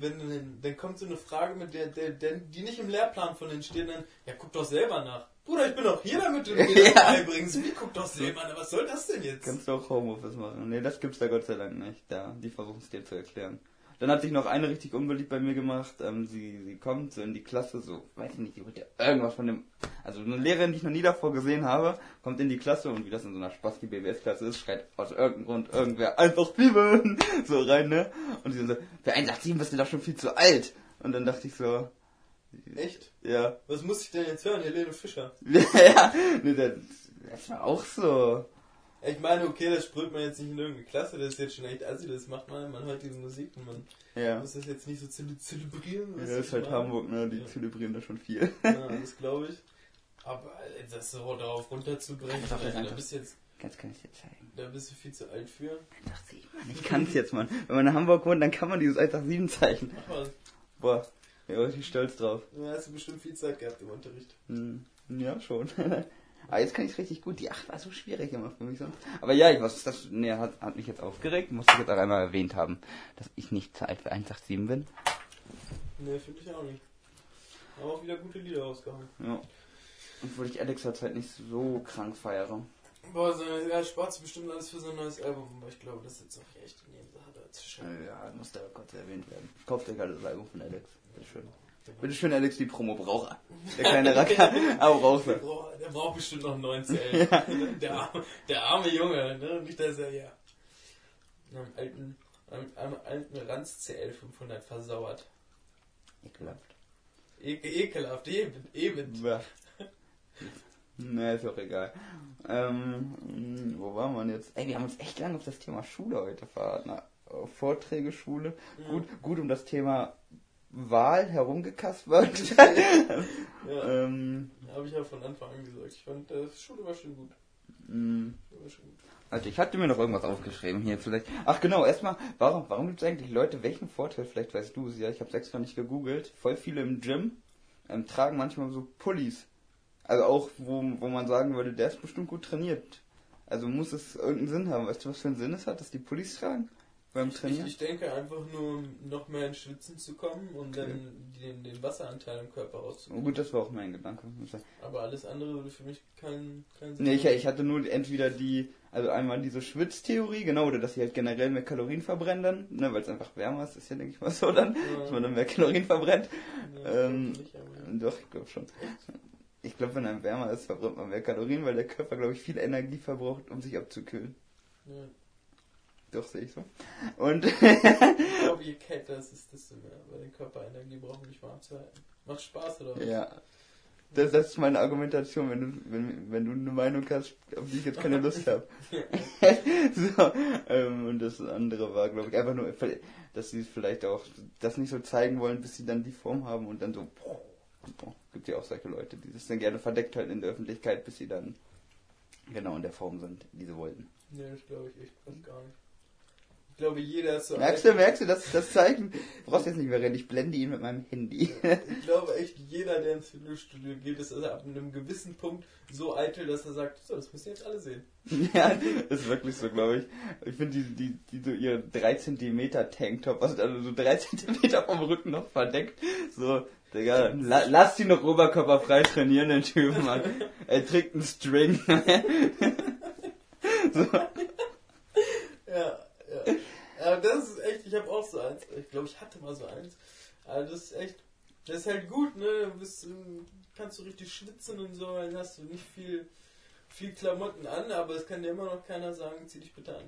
Wenn dann, dann kommt so eine Frage, mit der, der, der, die nicht im Lehrplan von denen steht, dann, ja, guck doch selber nach. Bruder, ich bin doch hier, damit du mir das Ja. beibringst. Wie, guck doch selber nach. Was soll das denn jetzt? Kannst du auch Homeoffice machen? Nee, das gibt's da Gott sei Dank nicht. Da, die versuchen es dir zu erklären. Dann hat sich noch eine richtig unbeliebt bei mir gemacht. Ähm, sie, sie kommt so in die Klasse, so, weiß ich nicht, die wird ja irgendwas von dem, also eine Lehrerin, die ich noch nie davor gesehen habe, kommt in die Klasse und wie das in so einer Spasti BBS-Klasse ist, schreit aus irgendeinem Grund irgendwer einfach Lieben so rein, ne? Und sie so, für 1,87 bist du doch schon viel zu alt. Und dann dachte ich so, Echt? ja, Was muss ich denn jetzt hören, Helene Fischer? ja, nee, das, das war auch so. Ich meine, okay, das sprüht man jetzt nicht in irgendeine Klasse, das ist jetzt schon echt assi, das macht man, man hört diese Musik und man Ja. muss das jetzt nicht so zele zelebrieren. Ja, das ist halt meine? Hamburg, ne? Die Ja. zelebrieren da schon viel. Ja, das glaube ich. Aber das so darauf runterzubrechen, einfach- du bist jetzt Ganz kann ich dir zeigen. Da bist du viel zu alt für. 187, Mann. Ich kann's jetzt, Mann. Wenn man in Hamburg wohnt, dann kann man dieses 187 zeichnen. Mach mal. Boah, ich bin richtig stolz drauf. Da hast du bestimmt viel Zeit gehabt im Unterricht. Hm, ja, schon. Aber jetzt kann ich richtig gut. Die 8 war so schwierig immer für mich sonst. Aber ja, ich, was das nee, hat, hat mich jetzt aufgeregt. Muss ich jetzt auch einmal erwähnt haben, dass ich nicht zu alt für 187 bin. Ne, finde ich auch nicht. Haben auch wieder gute Lieder rausgehauen. Ja. Obwohl ich Alex halt nicht so krank feiere. Boah, so, ja, spart sich bestimmt alles für so ein neues Album, aber ich glaube, das ist jetzt auch echt die Nebensache zu schreiben. Ja, muss da kurz erwähnt werden. Kauft euch gerade das Album von Alex. Bitteschön. Bitteschön, Alex, die Promo braucht er. Der kleine Racker, aber braucht Der er. braucht, der braucht bestimmt noch einen neuen CL. der, arme, der arme Junge, ne? Nicht, dass er ja einem alten, einem, einem alten Ranz CL 500 versauert. Ekelhaft. E ekelhaft, eben, eben. Ne, ist auch egal. Ähm, wo waren wir jetzt? Ey, wir haben uns echt lange auf das Thema Schule heute verraten. Vorträge, Schule. Ja. Gut, gut um das Thema Wahl herumgekaspert. Ja, ähm, habe ich ja von Anfang an gesagt. Ich fand, äh, Schule war schon gut. mh, Schule war schon gut. also ich hatte mir noch irgendwas aufgeschrieben hier vielleicht. Ach genau, erstmal, warum, warum gibt es eigentlich Leute, welchen Vorteil, vielleicht weißt du es ja, ich habe es extra nicht gegoogelt, voll viele im Gym ähm, tragen manchmal so Pullis. Also auch, wo, wo man sagen würde, der ist bestimmt gut trainiert. Also muss es irgendeinen Sinn haben. Weißt du, was für einen Sinn es hat, dass die Pullis tragen beim Ich, Trainieren? ich denke einfach nur, noch mehr ins Schwitzen zu kommen und Okay. dann den, den Wasseranteil im Körper Oh, rauszukriegen. gut, das war auch mein Gedanke. ich. Aber alles andere würde für mich keinen keinen Sinn Nee, ich, machen. ich hatte nur entweder die, also einmal diese Schwitztheorie, genau, oder dass sie halt generell mehr Kalorien verbrennen dann, ne, weil es einfach wärmer ist, ist ja, denke ich mal, so dann, Ja. dass man dann mehr Kalorien verbrennt. Ich Ähm, nicht, Doch, ich glaube schon. Ich glaube, wenn einem wärmer ist, verbrennt man mehr Kalorien, weil der Körper, glaube ich, viel Energie verbraucht, um sich abzukühlen. Ja. Doch, sehe ich so. Und, Ich glaube, je kälter es ist, desto mehr. Weil den Körper Energie braucht, um dich warm zu halten. Macht Spaß, oder was? ja. Das, das ist meine Argumentation, wenn du, wenn, wenn du eine Meinung hast, auf die ich jetzt keine Lust habe. so, ähm, und das andere war, glaube ich, einfach nur, dass sie vielleicht auch das nicht so zeigen wollen, bis sie dann die Form haben und dann so, boah, gibt ja auch solche Leute, die das dann gerne verdeckt halten in der Öffentlichkeit, bis sie dann genau in der Form sind, die sie wollten. Nee, das glaube ich echt fast gar nicht. Ich glaube, jeder ist so. Merkst du, merkst du, das, das Zeichen? Du brauchst jetzt nicht mehr rennen, ich blende ihn mit meinem Handy. Ich glaube echt, jeder, der ins Fitnessstudio geht, ist also ab einem gewissen Punkt so eitel, dass er sagt, so, das müssen jetzt alle sehen. ja, ist wirklich so, glaube ich. Ich finde die, die, die so ihr 3 cm Tanktop, was also so 3 cm vom Rücken noch verdeckt. So, Digga, la, lass die noch oberkörperfrei trainieren, den Typen, Mann. Er trägt einen String. so, Ja, ja. Aber das ist echt, ich habe auch so eins. Ich glaube, ich hatte mal so eins. Aber das ist echt, das ist halt gut, ne? Du bist, kannst du richtig schwitzen und so, dann hast du nicht viel, viel Klamotten an, aber es kann dir immer noch keiner sagen, zieh dich bitte an.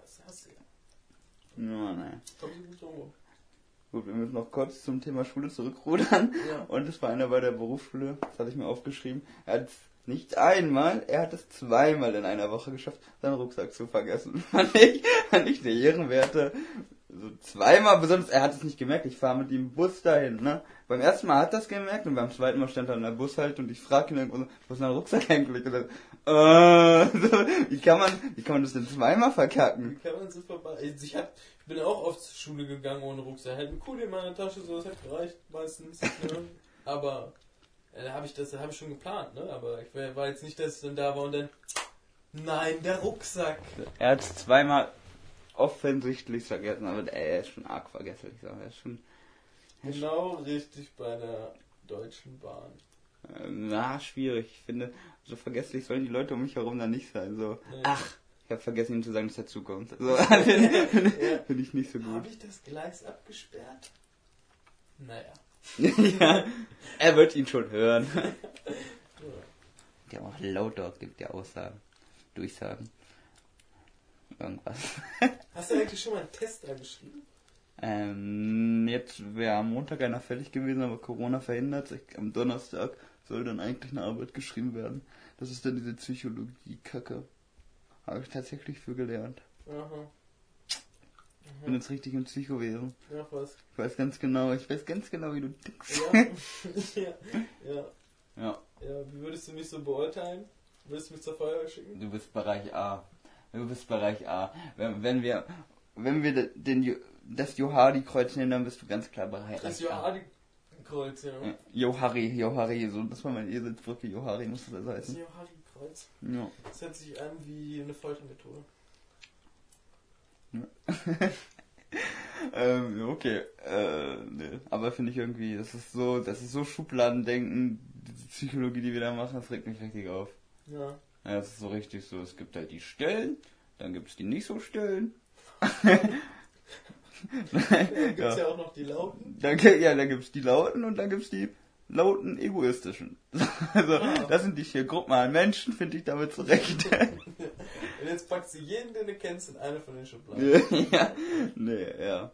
Das hast du ja. ja, naja. Komm so gut rum. Gut, wir müssen noch kurz zum Thema Schule zurückrudern. Ja. Und es war einer bei der Berufsschule, das hatte ich mir aufgeschrieben. Er hat es nicht einmal, er hat es zweimal in einer Woche geschafft, seinen Rucksack zu vergessen. Fand ich, fand ich der Ehrenwerte. So zweimal, besonders, er hat es nicht gemerkt, ich fahre mit ihm Bus dahin, ne? Beim ersten Mal hat er es gemerkt und beim zweiten Mal stand er an der Bushalte und ich frage ihn irgendwo wo ist dein Rucksack eigentlich? Und er, äh, so, wie kann man, wie kann man das denn zweimal verkacken? Wie kann man so vorbei? Also Ich, hab, ich bin auch oft zur Schule gegangen ohne Rucksack. Halt ein Kuli in meiner Tasche, so das hat gereicht meistens. Ne? Aber äh, da habe ich das habe ich schon geplant, ne? Aber ich war, jetzt nicht, dass es dann da war und dann. Nein, der Rucksack. Er hat es zweimal offensichtlich vergessen, aber er ist schon arg vergesslich, er ist schon, Genau richtig bei der Deutschen Bahn. äh, na, schwierig. Ich finde, so vergesslich sollen die Leute um mich herum dann nicht sein, so, Nee. ach, ich habe vergessen ihm zu sagen, dass er zukommt. So, finde Ja. find ich nicht so gut. Habe ich das Gleis abgesperrt? Naja. ja, er wird ihn schon hören. Ja. Haben auch Lautdog, gibt ja Aussagen, Durchsagen. Irgendwas. Hast du eigentlich schon mal einen Test da geschrieben? Ähm, jetzt wäre am Montag einer fällig gewesen, aber Corona verhindert. Am Donnerstag soll dann eigentlich eine Arbeit geschrieben werden. Das ist dann diese Psychologie-Kacke. Habe ich tatsächlich für gelernt. Aha. Ich bin jetzt richtig im Psychowesen. Ja, was? Ich weiß ganz genau, ich weiß ganz genau, wie du tickst. Ja. ja. ja. Ja. Ja, wie würdest du mich so beurteilen? Willst du mich zur Feuerwehr schicken? Du bist Bereich A. Du bist Bereich A. Wenn, wenn wir, wenn wir den, das Johari-Kreuz nehmen, dann bist du ganz klar Bereich Das A. Johari-Kreuz, ja. Ja, Johari, Johari, so, das war meine Eselsbrücke, Johari muss das Das heißen. Johari-Kreuz. Ja. Das hört sich an wie eine Foltermethode. Ähm, okay. Äh, nee. Aber finde ich irgendwie, das ist so, das ist so Schubladendenken, diese Psychologie, die wir da machen, das regt mich richtig auf. Ja. Ja, das ist so richtig so, es gibt halt die Stellen, dann gibt es die nicht so Stellen. Dann gibt's ja. ja. auch noch die Lauten. Dann, ja, dann gibt's die Lauten und dann gibt's die lauten egoistischen. Also, Ah. das sind die vier Gruppen an Menschen, finde ich damit zurecht. Und jetzt packst du jeden, den du kennst, in eine von den Schubladen. ja, nee, ja.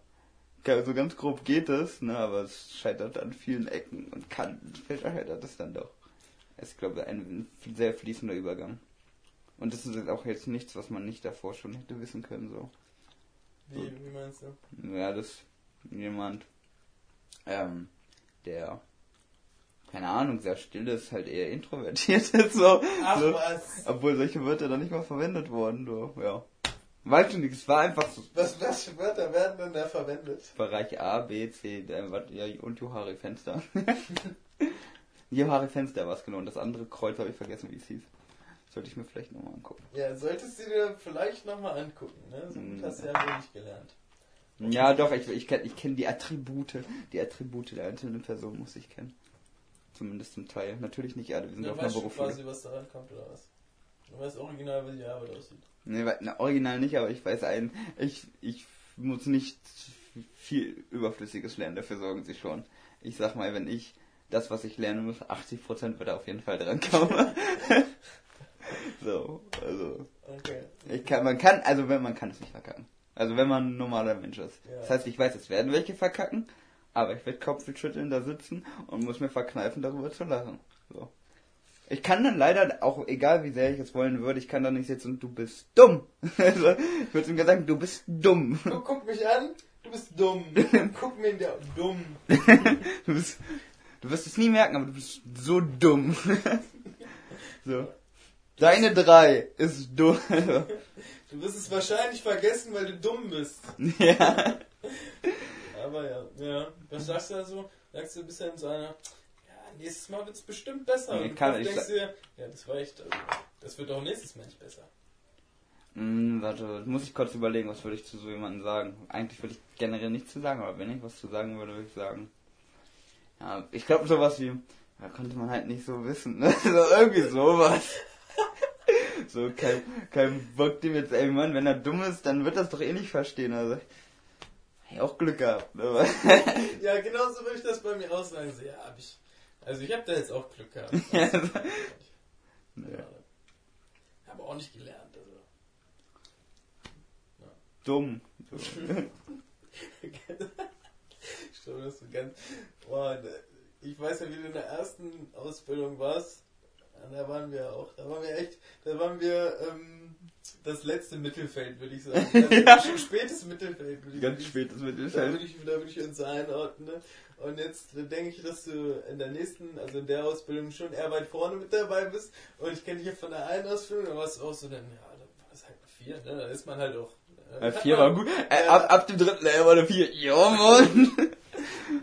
So ganz grob geht es, ne, aber es scheitert an vielen Ecken und kann, scheitert es dann doch. Es ist, glaube ich, ein sehr fließender Übergang. Und das ist jetzt auch jetzt nichts, was man nicht davor schon hätte wissen können, so. Wie, wie meinst du? Ja, dass jemand, ähm, der, keine Ahnung, sehr still ist, halt eher introvertiert ist, so. Ach so. was. Obwohl solche Wörter dann nicht mal verwendet wurden, so, ja. Weiß ich nicht, es war einfach so. Was, was für Wörter werden denn da verwendet? Bereich A, B, C, D, wat- ja, und Johari Fenster. Johari Fenster war es genau. Und das andere Kreuz habe ich vergessen, wie es hieß. Sollte ich mir vielleicht nochmal angucken. Ja, solltest du dir vielleicht nochmal angucken, ne? So gut Hm. hast du ja wenig gelernt. Ja, doch, ich, ich kenne ich kenn die Attribute. Die Attribute der einzelnen Person muss ich kennen. Zumindest zum Teil. Natürlich nicht alle, wir sind Du auf einer weißt schon Berufsschule. quasi, was da rankommt, oder was? Du weißt original, wie die Arbeit aussieht. Nee, na, original nicht, aber ich weiß einen. Ich, ich muss nicht viel Überflüssiges lernen, dafür sorgen sie schon. Ich sag mal, wenn ich das, was ich lernen muss, 80% wird auf jeden Fall dran kommen. so, also. Okay. Ich kann, man kann, also wenn man kann es nicht verkacken. Also wenn man ein normaler Mensch ist. Ja. Das heißt, ich weiß, es werden welche verkacken, aber ich werde Kopfschütteln da sitzen und muss mir verkneifen, darüber zu lachen. So. Ich kann dann leider, auch egal wie sehr ich es wollen würde, ich kann da nicht sitzen und du bist dumm. Also, ich würde ihm sagen, du bist dumm. Guck, guck mich an, du bist dumm. Guck mir in der dumm. Du bist, du wirst es nie merken, aber du bist so dumm. so. Deine drei ist dumm. Du wirst es wahrscheinlich vergessen, weil du dumm bist. ja. Aber ja, ja. Was sagst du da so? Sagst du ein bisschen so einer, ja, nächstes Mal wird es bestimmt besser. Nee, kann ich denkst dir, ja, das war echt, also, das wird auch nächstes Mal nicht besser. Hm, warte, muss ich kurz überlegen, was würde ich zu so jemandem sagen. Eigentlich würde ich generell nichts zu sagen, aber wenn ich was zu sagen würde, würde ich sagen. Ja, ich glaube sowas wie, da konnte man halt nicht so wissen, ne? So irgendwie sowas. so, kein, kein Bock dem jetzt, ey Mann, wenn er dumm ist, dann wird das doch eh nicht verstehen. Also, hey, auch Glück gehabt. Ne? Ja, genauso würde ich das bei mir auch sagen. So, ja, hab ich. Also ich habe da jetzt auch Glück gehabt. Ja. Also, Ja. ja. Aber auch nicht gelernt. Also. Dumm. So. Ich glaube, das ist ganz. Boah, ne, ich weiß ja, wie du in der ersten Ausbildung warst. Da waren wir auch. Da waren wir echt. Da waren wir ähm, das letzte Mittelfeld, würde ich sagen. Das ja. spätes Mittelfeld, würde ich Ganz spätes Da Mittelfeld. würde ich, da würde ich uns einordnen. Ne? Und jetzt denke ich, dass du in der nächsten, also in der Ausbildung schon eher weit vorne mit dabei bist. Und ich kenne dich ja von der einen Ausbildung, da warst du auch so, dann, ja, da war das halt eine vier, ne? Da ist man halt auch. äh, vier man- war gut. Äh, ab, ab dem dritten Level war eine vier. Ja, Mann.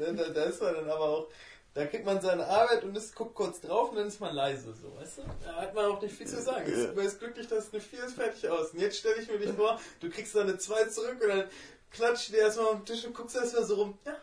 Ne, Da, da ist man dann aber auch, da kriegt man seine Arbeit und ist, guckt kurz drauf und dann ist man leise, so, weißt du? Da hat man auch nicht viel zu sagen. Ja. Man ist glücklich, dass eine 4 ist fertig aus. Und jetzt stelle ich mir dich vor, du kriegst da eine 2 zurück und dann klatscht dir erstmal auf den Tisch und guckst erstmal so rum. Ja,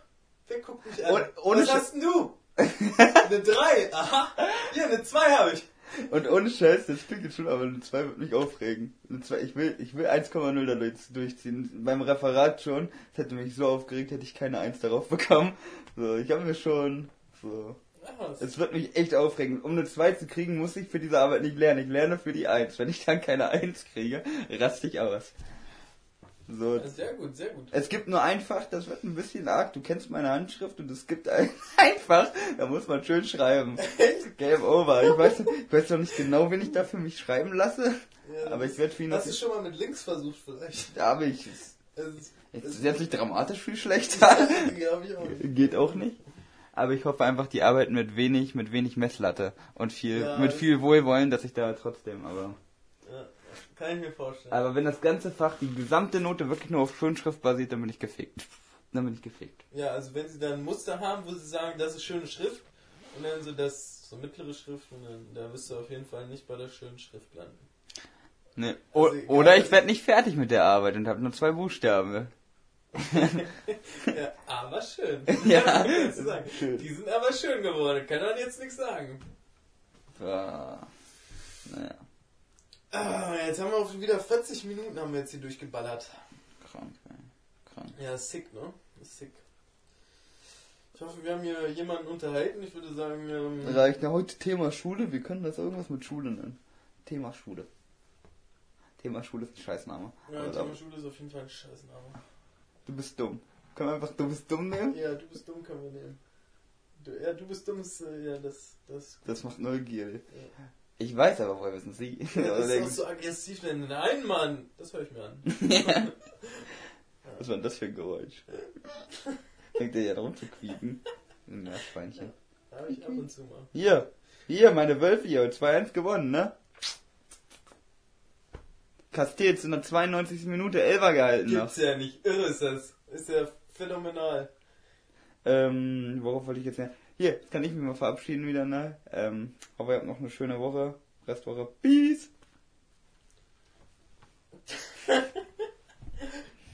wer guckt mich an? Und- ohne Was hast denn du? eine 3, aha. Ja, eine 2 habe ich. Und ohne Scheiß, das klingt jetzt schon, aber eine 2 wird mich aufregen. Eine 2, ich will, ich will 1,0 da durch, durchziehen. Beim Referat schon. Das hätte mich so aufgeregt, hätte ich keine 1 darauf bekommen. So, ich habe mir schon, so. Es wird mich echt aufregen. Um eine 2 zu kriegen, muss ich für diese Arbeit nicht lernen. Ich lerne für die 1. Wenn ich dann keine 1 kriege, raste ich aus. So. Ja, sehr gut, sehr gut. Es gibt nur einfach, das wird ein bisschen arg, du kennst meine Handschrift und es gibt ein, einfach, da muss man schön schreiben. Game over. Ich weiß, ich weiß noch nicht genau, wen ich da für mich schreiben lasse, Ja, aber ich werde ihn Hast du schon mal mit links versucht, vielleicht? da habe ich, es Es ist- jetzt nicht dramatisch viel schlechter. Ich auch nicht. Geht auch nicht. aber ich hoffe einfach, die arbeiten mit wenig, mit wenig Messlatte und viel, Ja, mit viel Wohlwollen, dass ich da trotzdem, aber. Ja, kann ich mir vorstellen. Aber wenn das ganze Fach, die gesamte Note wirklich nur auf Schönschrift basiert, dann bin ich gefickt. Dann bin ich gefickt. Ja, also wenn sie dann ein Muster haben, wo sie sagen, das ist schöne Schrift, und dann so das, so mittlere Schrift, und dann, da wirst du auf jeden Fall nicht bei der schönen Schrift landen. Ne. O Also oder ich werde nicht fertig mit der Arbeit und habe nur zwei Buchstaben. Ja, aber schön. Ja. Die sind aber schön geworden, kann man jetzt nichts sagen. Ah, naja, Ah, jetzt haben wir auch wieder 40 Minuten haben wir jetzt hier durchgeballert. krank, ey. Krank. Ja, sick, ne? Sick. Ich hoffe, wir haben hier jemanden unterhalten. Ich würde sagen, ähm, Reicht ja heute Thema Schule? Wir können das irgendwas mit Schule nennen. Thema Schule. Thema Schule ist ein Scheißname. ja, Aber Thema Schule ist auf jeden Fall ein Scheißname. Du bist dumm. Können wir einfach du bist dumm nehmen? Ja, du bist dumm, können wir nehmen. Du, ja, du bist dumm, ist, äh, ja, das, das, Das macht neugierig. Ja. Ich weiß aber, woher wissen Sie? ja, das ist so aggressiv, denn nein, Mann, das höre ich mir an. Was war denn das für ein Geräusch? Fängt der ja drum zu quieken? Ein Meerschweinchen. Da habe ich ab und zu mal. Hier, hier, meine Wölfe hier, 2-1 gewonnen, ne? Castells in der 92. Minute Elfer gehalten noch. Gibt's ja nicht, irre ist das. Ist ja phänomenal. Ähm, worauf wollte ich jetzt her? Hier, jetzt kann ich mich mal verabschieden wieder, ne? Ähm, hoffe, ihr habt noch eine schöne Woche. Restwoche. Peace!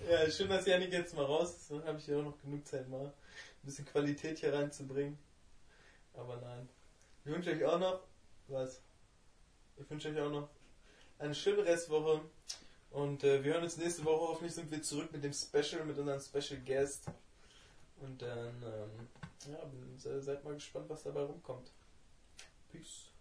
Ja, schön, dass Janik jetzt mal raus ist. Dann habe ich ja auch noch genug Zeit, mal ein bisschen Qualität hier reinzubringen. Aber nein. Ich wünsche euch auch noch, was? Ich wünsche euch auch noch eine schöne Restwoche. Und äh, wir hören uns nächste Woche. Hoffentlich sind wir zurück mit dem Special, mit unserem Special Guest. Und dann, ähm, ja, seid mal gespannt, was dabei rumkommt. Peace.